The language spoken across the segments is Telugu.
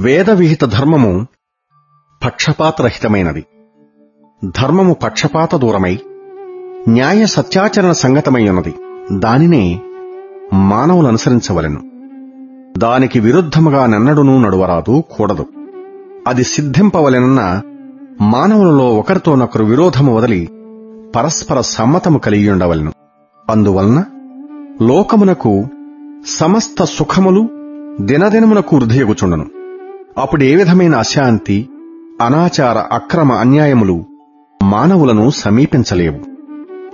వేదవిహిత ధర్మము పక్షపాతరహితమైనది. ధర్మము పక్షపాత దూరమై న్యాయ సత్యాచరణ సంగతమై ఉన్నది. దానినే మానవులు అనుసరించవలెను. దానికి విరుద్ధముగా నన్నడునూ నడువరాదు కూడదు. అది సిద్ధింపవలెనన్న మానవులలో ఒకరితోనొకరు విరోధము వదిలి పరస్పర సమ్మతము కలిగియుండవలను. అందువలన లోకమునకు సమస్త సుఖములు దినదినమునకు వృద్ధియగుచుండను. అప్పుడు ఏ విధమైన అశాంతి అనాచార అక్రమ అన్యాయములు మానవులను సమీపించలేవు.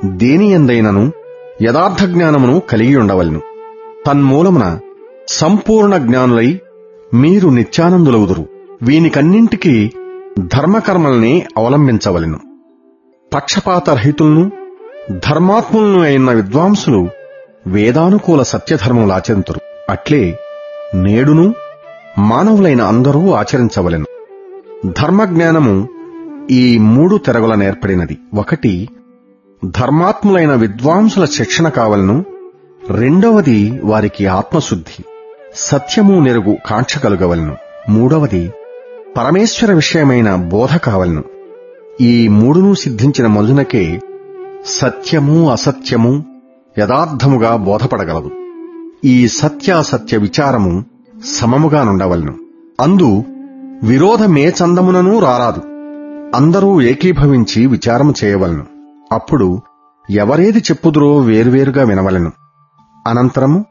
దేని ఎందైనను యథార్థ జ్ఞానమును కలిగి ఉండవలను తన్మూలమున సంపూర్ణ జ్ఞానులై మీరు నిత్యానందులవుదురు వీనికన్నింటికీ ధర్మకర్మల్ని అవలంబించవలెను. పక్షపాతరహితులను ధర్మాత్ములను అయిన విద్వాంసులు వేదానుకూల సత్యధర్మములాచరింతురు అట్లే నేడును మానవులైన అందరూ ఆచరించవలెను. ధర్మజ్ఞానము ఈ మూడు తెరగుల నేర్పడినది ఒకటి ధర్మాత్ములైన విద్వాంసుల శిక్షణ కావలను. రెండవది వారికి ఆత్మశుద్ధి సత్యము నెరుగు కాంక్ష కలుగవలను. మూడవది పరమేశ్వర విషయమైన బోధ కావలను. ఈ మూడును సిద్ధించిన మధునకే సత్యము అసత్యము యథార్థముగా బోధపడగలదు. ఈ సత్యాసత్య విచారము సమముగానుండవలను. అందు విరోధమే చందమునను రారాదు. అందరూ ఏకీభవించి విచారము చేయవలను. అప్పుడు ఎవరేది చెప్పుదురో వేరువేరుగా వినవలెను. అనంతరము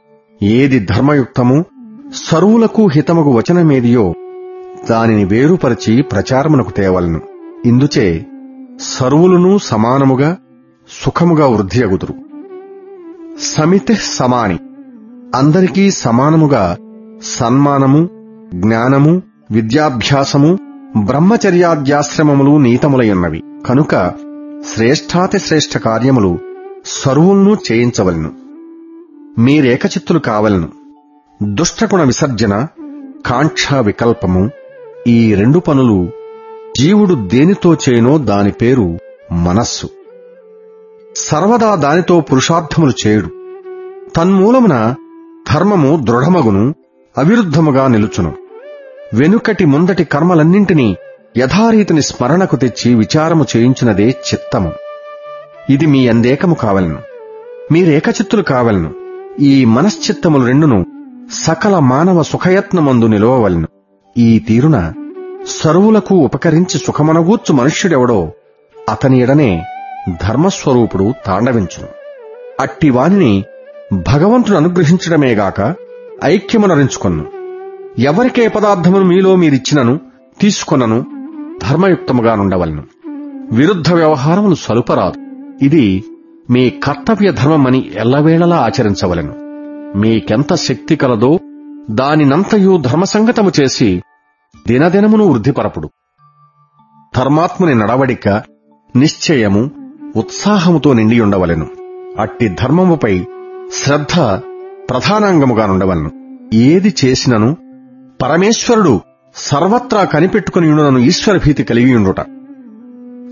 ఏది ధర్మయుక్తము సరువులకు హితముగు వచనమేదియో దానిని వేరుపరిచి ప్రచారమునకు తేవలను. ఇందుచే సరువులను సమానముగా సుఖముగా వృద్ధియగుదురు. సమితి సమాని. అందరికీ సమానముగా సన్మానము జ్ఞానము విద్యాభ్యాసము బ్రహ్మచర్యాద్యాశ్రమములు నీతములయున్నవి. కనుక శ్రేష్టాతి శ్రేష్ఠ కార్యములు సర్వులను చేయించవలను. మీరేకచిత్తులు కావలను. దుష్టగుణ విసర్జన కాంక్ష వికల్పము ఈ రెండు పనులు జీవుడు దేనితో చేయనో దాని పేరు మనస్సు. సర్వదా దానితో పురుషార్థములు చేయుడు. తన్మూలమున ధర్మము దృఢమగును. అవిరుద్ధముగా నిలుచును. వెనుకటి ముందటి కర్మలన్నింటినీ యథారీతిని స్మరణకు తెచ్చి విచారము చేయించినదే చిత్తము. ఇది మీ అందేకము కావలను. మీరేకచిత్తులు కావలను. ఈ మనశ్చిత్తములు రెండును సకల మానవ సుఖయత్నమందు నిలవవలను. ఈ తీరున సరువులకు ఉపకరించి సుఖమనగూర్చు మనుష్యుడెవడో అతని ఎడనే ధర్మస్వరూపుడు తాండవించును. అట్టివానిని భగవంతుడు అనుగ్రహించడమేగాక ఐక్యమునరించుకొన్ను. ఎవరికే పదార్థమును మీలో మీరిచ్చినను తీసుకొనను ధర్మయుక్తముగా నుండవలను విరుద్ధ వ్యవహారములు సలుపరాదు. ఇది మీ కర్తవ్య ధర్మమని ఎల్లవేళలా ఆచరించవలెను. మీకెంత శక్తి కలదో దానినంతయు ధర్మసంగతము చేసి దినదినమును వృద్ధిపరపుడు. ధర్మాత్ముని నడవడిక నిశ్చయము ఉత్సాహముతో నిండియుండవలెను. అట్టి ధర్మముపై శ్రద్ధ ప్రధానాంగముగానుండవలను ఏది చేసినను పరమేశ్వరుడు సర్వత్రా కనిపెట్టుకుని ఉండునను ఈశ్వరభీతి కలిగియుండుట.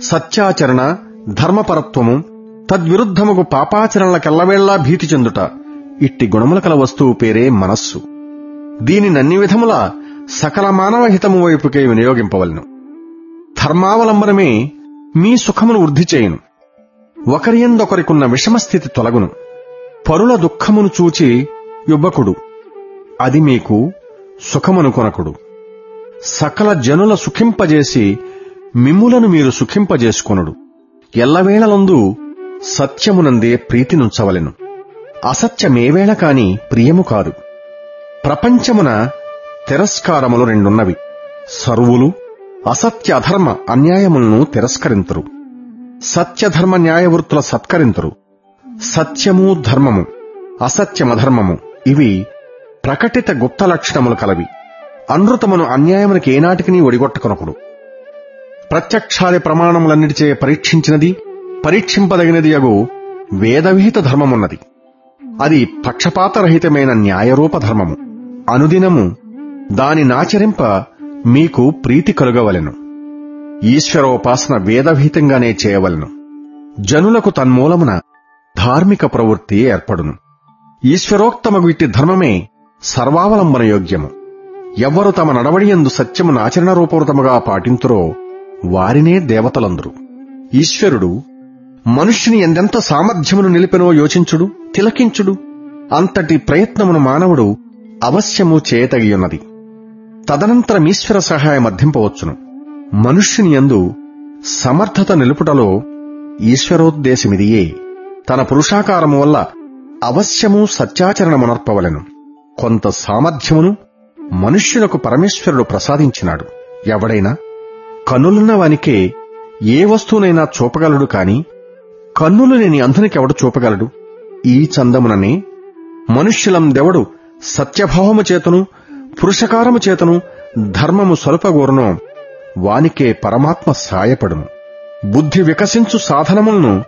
సత్యాచరణ ధర్మపరత్వము తద్విరుద్ధముకు పాపాచరణలకెల్లవేళ్ళా భీతి చెందుట ఇట్టి గుణముల కల వస్తువు పేరే మనస్సు. దీనినన్ని విధముల సకల మానవ హితము వైపుకే వినియోగింపవలను. ధర్మావలంబనమే మీ సుఖమును వృద్ధి చేయును. ఒకరియందొకరికున్న విషమస్థితి తొలగును. పరుల దుఃఖమును చూచి యుబ్బకుడు. అది మీకు సుఖమును కొనకుడు. సకల జనుల సుఖింపజేసి మిమ్ములను మీరు సుఖింపజేసుకొనుడు. ఎల్లవేళలందు సత్యమునందే ప్రీతినుంచవలెను. అసత్యమేవేళ కాని ప్రియము కాదు. ప్రపంచమున తిరస్కారములు రెండున్నవి. సర్వులు అసత్య అధర్మ అన్యాయములను తిరస్కరింతురు. సత్యధర్మ న్యాయవృత్తుల సత్కరింతురు. సత్యము ధర్మము అసత్యమధర్మము. ఇవి ప్రకటిత గుప్త లక్షణములు కలవి. అనృతమును అన్యాయమునికి ఏనాటికి ఒడిగొట్టకొనకుడు ప్రత్యక్షాది ప్రమాణములన్నిటిచే పరీక్షించినది పరీక్షింపదగినది అగు వేదవిహిత ధర్మమున్నది. అది పక్షపాతరహితమైన న్యాయరూప ధర్మము. అనుదినము దాని నాచరింప మీకు ప్రీతి కలుగవలెను. ఈశ్వరోపాసన వేదవిహితంగానే చేయవలెను. జనులకు తన్మూలమున ధార్మిక ప్రవృత్తి ఏర్పడును. ఈశ్వరోక్తమగు ఇట్టి ధర్మమే సర్వావలంబన యోగ్యము ఎవ్వరు తమ నడవడియందు సత్యమును ఆచరణ రూపవృతముగా పాటింతురో వారినే దేవతలందరు. ఈశ్వరుడు మనుష్యుని ఎందెంత సామర్థ్యమును నిలిపెనో యోచించుడు తిలకించుడు అంతటి ప్రయత్నమును మానవుడు అవశ్యము చేయతగియున్నది తదనంతరం ఈశ్వర సహాయం అర్థింపవచ్చును మనుష్యుని యందు సమర్థత నిలుపుటలో ఈశ్వరోద్దేశమిదియే. తన పురుషాకారము వల్ల అవశ్యము సత్యాచరణమునర్పవలను. కొంత సామర్థ్యమును మనుష్యులకు పరమేశ్వరుడు ప్రసాదించినాడు. ఎవడైనా కన్నులున్న వానికే ఏ వస్తువునైనా చూపగలడు కాని కన్నులు లేని అంధునికెవడు చూపగలడు? ఈ చందముననే మనుష్యులందెవడు సత్యభావము చేతను పురుషకారము చేతను ధర్మము సొలపగోరునో వానికే పరమాత్మ సాయపడును. బుద్ధి వికసించు సాధనములను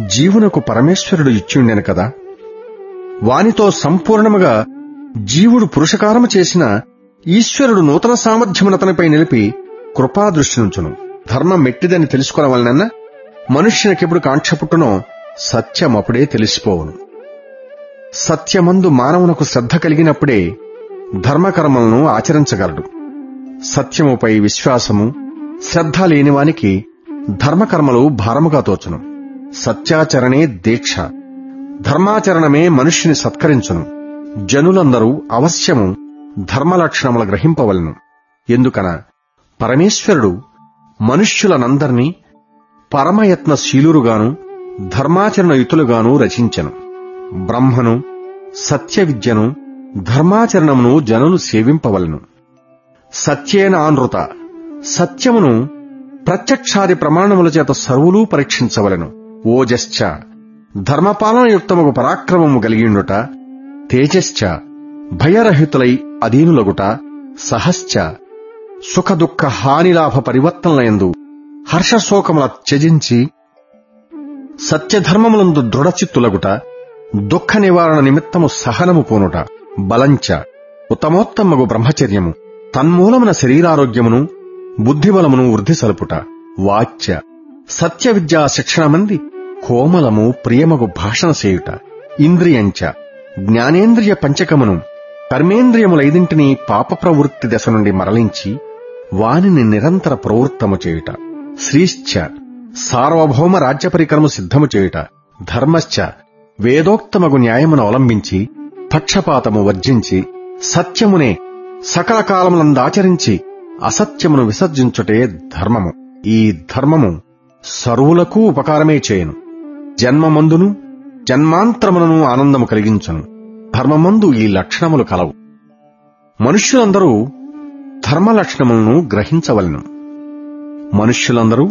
జీవునకు పరమేశ్వరుడు ఇచ్చిండెను కదా. వానితో సంపూర్ణముగా జీవుడు పురుషకారము చేసిన ఈశ్వరుడు నూతన సామర్థ్యమునతనిపై నిలిపి కృపాదృష్టినుంచును. ధర్మం మెట్టిదని తెలుసుకొనవలనన్న మనుష్యునికెప్పుడు కాంక్ష పుట్టునో సత్యమప్పుడే తెలిసిపోవును. సత్యమందు మానవునకు శ్రద్ధ కలిగినప్పుడే ధర్మకర్మలను ఆచరించగలడు. సత్యముపై విశ్వాసము శ్రద్ధ లేనివానికి ధర్మకర్మలు భారముగా తోచును. సత్యాచరణే దీక్ష. ధర్మాచరణమే మనుష్యుని సత్కరించును. జనులందరూ అవశ్యము ధర్మలక్షణముల గ్రహింపవలను. ఎందుకన పరమేశ్వరుడు మనుష్యులనందర్నీ పరమయత్నశీలురుగాను ధర్మాచరణయుతులుగాను రచించెను. బ్రహ్మను సత్య విద్యను ధర్మాచరణమును జనులు సేవింపవలను. సత్యేనానృత సత్యమును ప్రత్యక్షాది ప్రమాణముల చేత సర్వులూ పరీక్షించవలను. ఓజశ్చ. ధర్మపాలనయుక్తముకు పరాక్రమము కలిగిండుట తేజశ్చ. భయరహితులై అధీనులగుట సహశ్చ. సుఖదుఃఖ హానిలాభ పరివర్తనలయందు హర్షశోకముల త్యజించి సత్యధర్మములందు దృఢచిత్తులగుట దుఃఖ నివారణ నిమిత్తము సహనము పోనుట బలంచ. ఉత్తమోత్తమగు బ్రహ్మచర్యము తన్మూలమున శరీరారోగ్యమును బుద్ధిబలమును వృద్ధి సలుపుట వాచ్య. సత్య విద్యా శిక్షణమంది కోమలము ప్రియమగు భాషణ చేయుట ఇంద్రియంచ జ్ఞానేంద్రియ పంచకమును కర్మేంద్రియములైదింటిని పాప ప్రవృత్తి దశ నుండి మరలించి వానిని నిరంతర ప్రవృత్తము చేయుట శ్రీశ్చ సార్వభౌమ రాజ్య పరికరము సిద్ధము చేయుట ధర్మశ్చ వేదోక్తమగు న్యాయమును అవలంబించి పక్షపాతము వర్జించి సత్యమునే సకల కాలములందాచరించి అసత్యమును విసర్జించుటే ధర్మము. ఈ ధర్మము సర్వులకు ఉపకారమే చేయను. జన్మమందును జన్మాంతరములను ఆనందము కలిగించను. ధర్మమందు ఈ లక్షణములు కలవు. మనుష్యులందరూ ధర్మ లక్షణములను గ్రహించవలను. మనుష్యులందరూ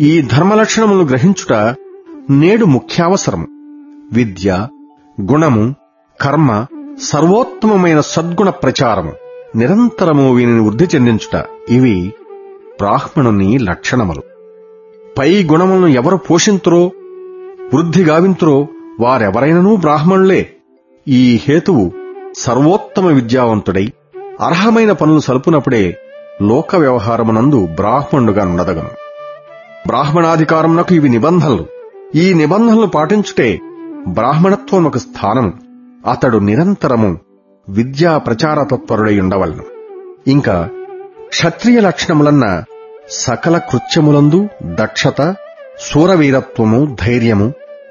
ఈ ధర్మ లక్షణములను గ్రహించుట నేడు ముఖ్యావసరము. విద్య గుణము కర్మ సర్వోత్తమమైన సద్గుణ ప్రచారము. నిరంతరము వీనిని వృద్ధి చెందించుట ఇవి బ్రాహ్మణుని లక్షణములు. పై గుణములను ఎవరు పోషింతురో వృద్ధి గావింతురో వారెవరైననూ బ్రాహ్మణులే. ఈ హేతువు సర్వోత్తమ విద్యావంతుడై అర్హమైన పనులు సలుపునప్పుడే లోక వ్యవహారమునందు బ్రాహ్మణుడుగా నుండదగను బ్రాహ్మణాధికారమునకు ఇవి నిబంధనలు. ఈ నిబంధనలు పాటించుటే బ్రాహ్మణత్వం ఒక స్థానం అతడు నిరంతరము విద్యా ప్రచార తత్పరుడై ఉండవలను ఇంకా క్షత్రియ లక్షణములన్న సకల కృత్యములందు దక్షత శూరవీరత్వము ధైర్యము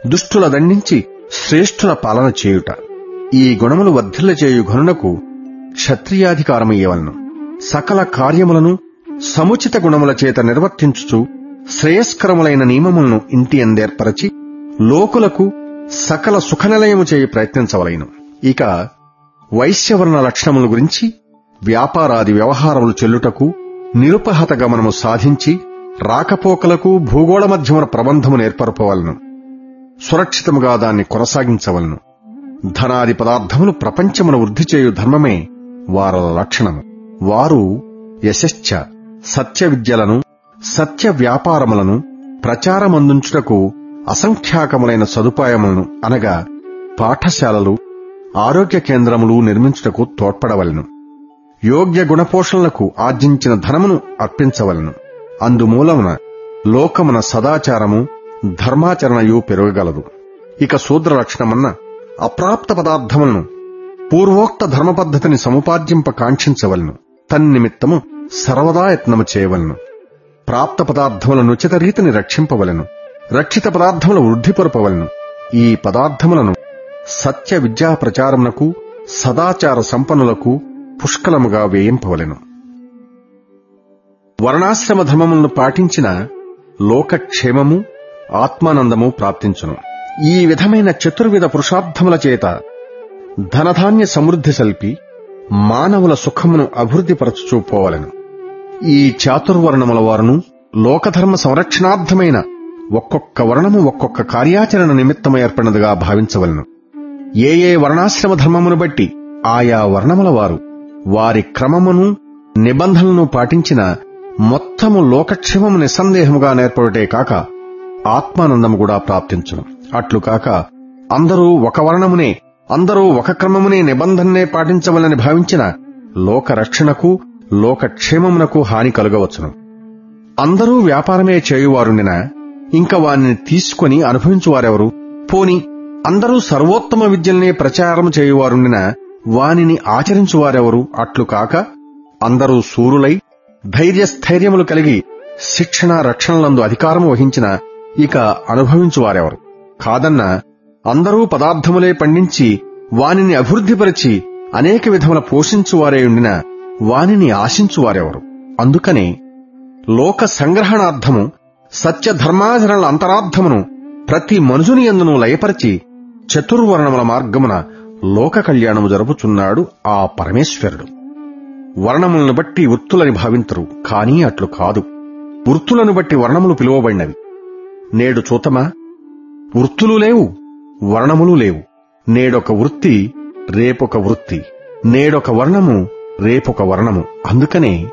దుష్టుల దండించి శ్రేష్ఠుల పాలన చేయుట. ఈ గుణములు వర్ధిల్ల చేయు ఘనునకు క్షత్రియాధికారమయ్యవలను. సకల కార్యములను సముచిత గుణముల చేత నిర్వర్తించుచు శ్రేయస్కరములైన నియమములను ఇంటి అందేర్పరచి లోకులకు సకల సుఖనిలయము చేయి ప్రయత్నించవలైను. ఇక వైశ్యవర్ణ లక్షణముల గురించి వ్యాపారాది వ్యవహారములు చెల్లుటకు నిరుపహత గమనము సాధించి రాకపోకలకు భూగోళ మధ్యమున ప్రబంధము నేర్పరపవలను సురక్షితముగా దాన్ని కొనసాగించవలను. ధనాది పదార్థములు ప్రపంచమును వృద్ధి చేయు ధర్మమే వారల లక్షణము. వారు యశశ్చ సత్య విద్యలను సత్య వ్యాపారములను ప్రచారమందించుటకు అసంఖ్యాకములైన సదుపాయములను అనగా పాఠశాలలు ఆరోగ్య కేంద్రములు నిర్మించుటకు తోడ్పడవలను. యోగ్య గుణపోషణలకు ఆర్జించిన ధనమును అర్పించవలను. అందుమూలమున లోకమున సదాచారము ధర్మాచరణయు పెరగగలదు. ఇక శూద్ర లక్షణమన్న అప్రాప్త పదార్థములను పూర్వోక్త ధర్మ పద్ధతిని సముపార్జింప కాంక్షించవలను. తన్నిమిత్తము సర్వదా యత్నము చేయవలను. ప్రాప్త పదార్థముల నుచిత రీతిని రక్షింపవలను. రక్షిత పదార్థముల వృద్ధిపరపవలను. ఈ పదార్థములను సత్య విద్యా ప్రచారమునకు సదాచార సంపన్నులకు పుష్కలముగా వేయింపవలెను. వర్ణాశ్రమ ధర్మములను పాటించిన లోకక్షేమము ఆత్మానందము ప్రాప్తించును. ఈ విధమైన చతుర్విధ పురుషార్థముల చేత ధనధాన్య సమృద్ధి సల్పి మానవుల సుఖమును అభివృద్ధిపరచుచూ పోవలెను ఈ చాతుర్వర్ణముల వారును లోకధర్మ సంరక్షణార్థమైన ఒక్కొక్క వర్ణము ఒక్కొక్క కార్యాచరణ నిమిత్తము ఏర్పడినదిగా భావించవలను. ఏ ఏ వర్ణాశ్రమ ధర్మమును బట్టి ఆయా వర్ణముల వారు వారి క్రమమును నిబంధనలను పాటించిన మొత్తము లోకక్షేమము నిస్సందేహముగా నేర్పడుటే కాక ఆత్మానందము కూడా ప్రాప్తించును. అట్లు కాక అందరూ ఒక వర్ణమునే అందరూ ఒక క్రమమునే నిబంధననే పాటించవలని భావించిన లోక రక్షణకు లోకక్షేమమునకు హాని కలుగవచ్చును. అందరూ వ్యాపారమే చేయువారుండిన ఇంక వానిని తీసుకుని అనుభవించువారెవరు? పోని అందరూ సర్వోత్తమ విద్యల్నే ప్రచారం చేయువారుండిన వానిని ఆచరించువారెవరు? అట్లు కాక అందరూ సూరులై ధైర్యస్థైర్యములు కలిగి శిక్షణ రక్షణలందు అధికారము వహించిన ఇక అనుభవించువారెవరు? కాదన్న అందరూ పదార్థములే పండించి వానిని అభివృద్ధిపరిచి అనేక విధముల పోషించువారే ఉండిన వానిని ఆశించువారెవరు? అందుకనే లోక సంగ్రహణార్థము సత్యధర్మాచరణల అంతరార్థమును ప్రతి మనుజుని ఎందును లయపరిచి చతుర్వర్ణముల మార్గమున లోక కళ్యాణము జరుపుచున్నాడు ఆ పరమేశ్వరుడు. వర్ణములను బట్టి వృత్తులని భావింతరు కానీ అట్లు కాదు. వృత్తులను బట్టి వర్ణములు పిలువబడినవి. నేడు చూతమా? వృత్తులు లేవు వర్ణములు లేవు. నేడొక వృత్తి రేపొక వృత్తి. నేడొక వర్ణము రేపొక వర్ణము. అందుకనే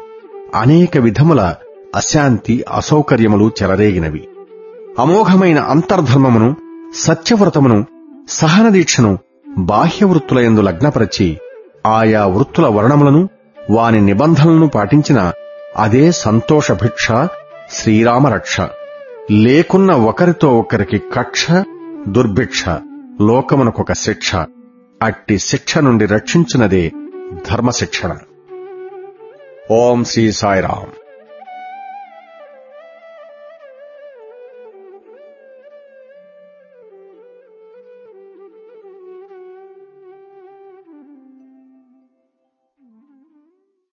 అనేక విధముల అశాంతి అసౌకర్యములు చెలరేగినవి. అమోఘమైన అంతర్ధర్మమును సత్యవ్రతమును సహనదీక్షను బాహ్య వృత్తులయందు లగ్నపరచి ఆయా వృత్తుల వర్ణములను వాని నిబంధనలను పాటించిన అదే సంతోషభిక్ష శ్రీరామరక్ష. లేకున్న ఒకరితో ఒకరికి కక్ష దుర్భిక్ష లోకమునకొక శిక్ష. అట్టి శిక్ష నుండి రక్షించినదే ధర్మశిక్షణ ఓం శ్రీ సాయిరాం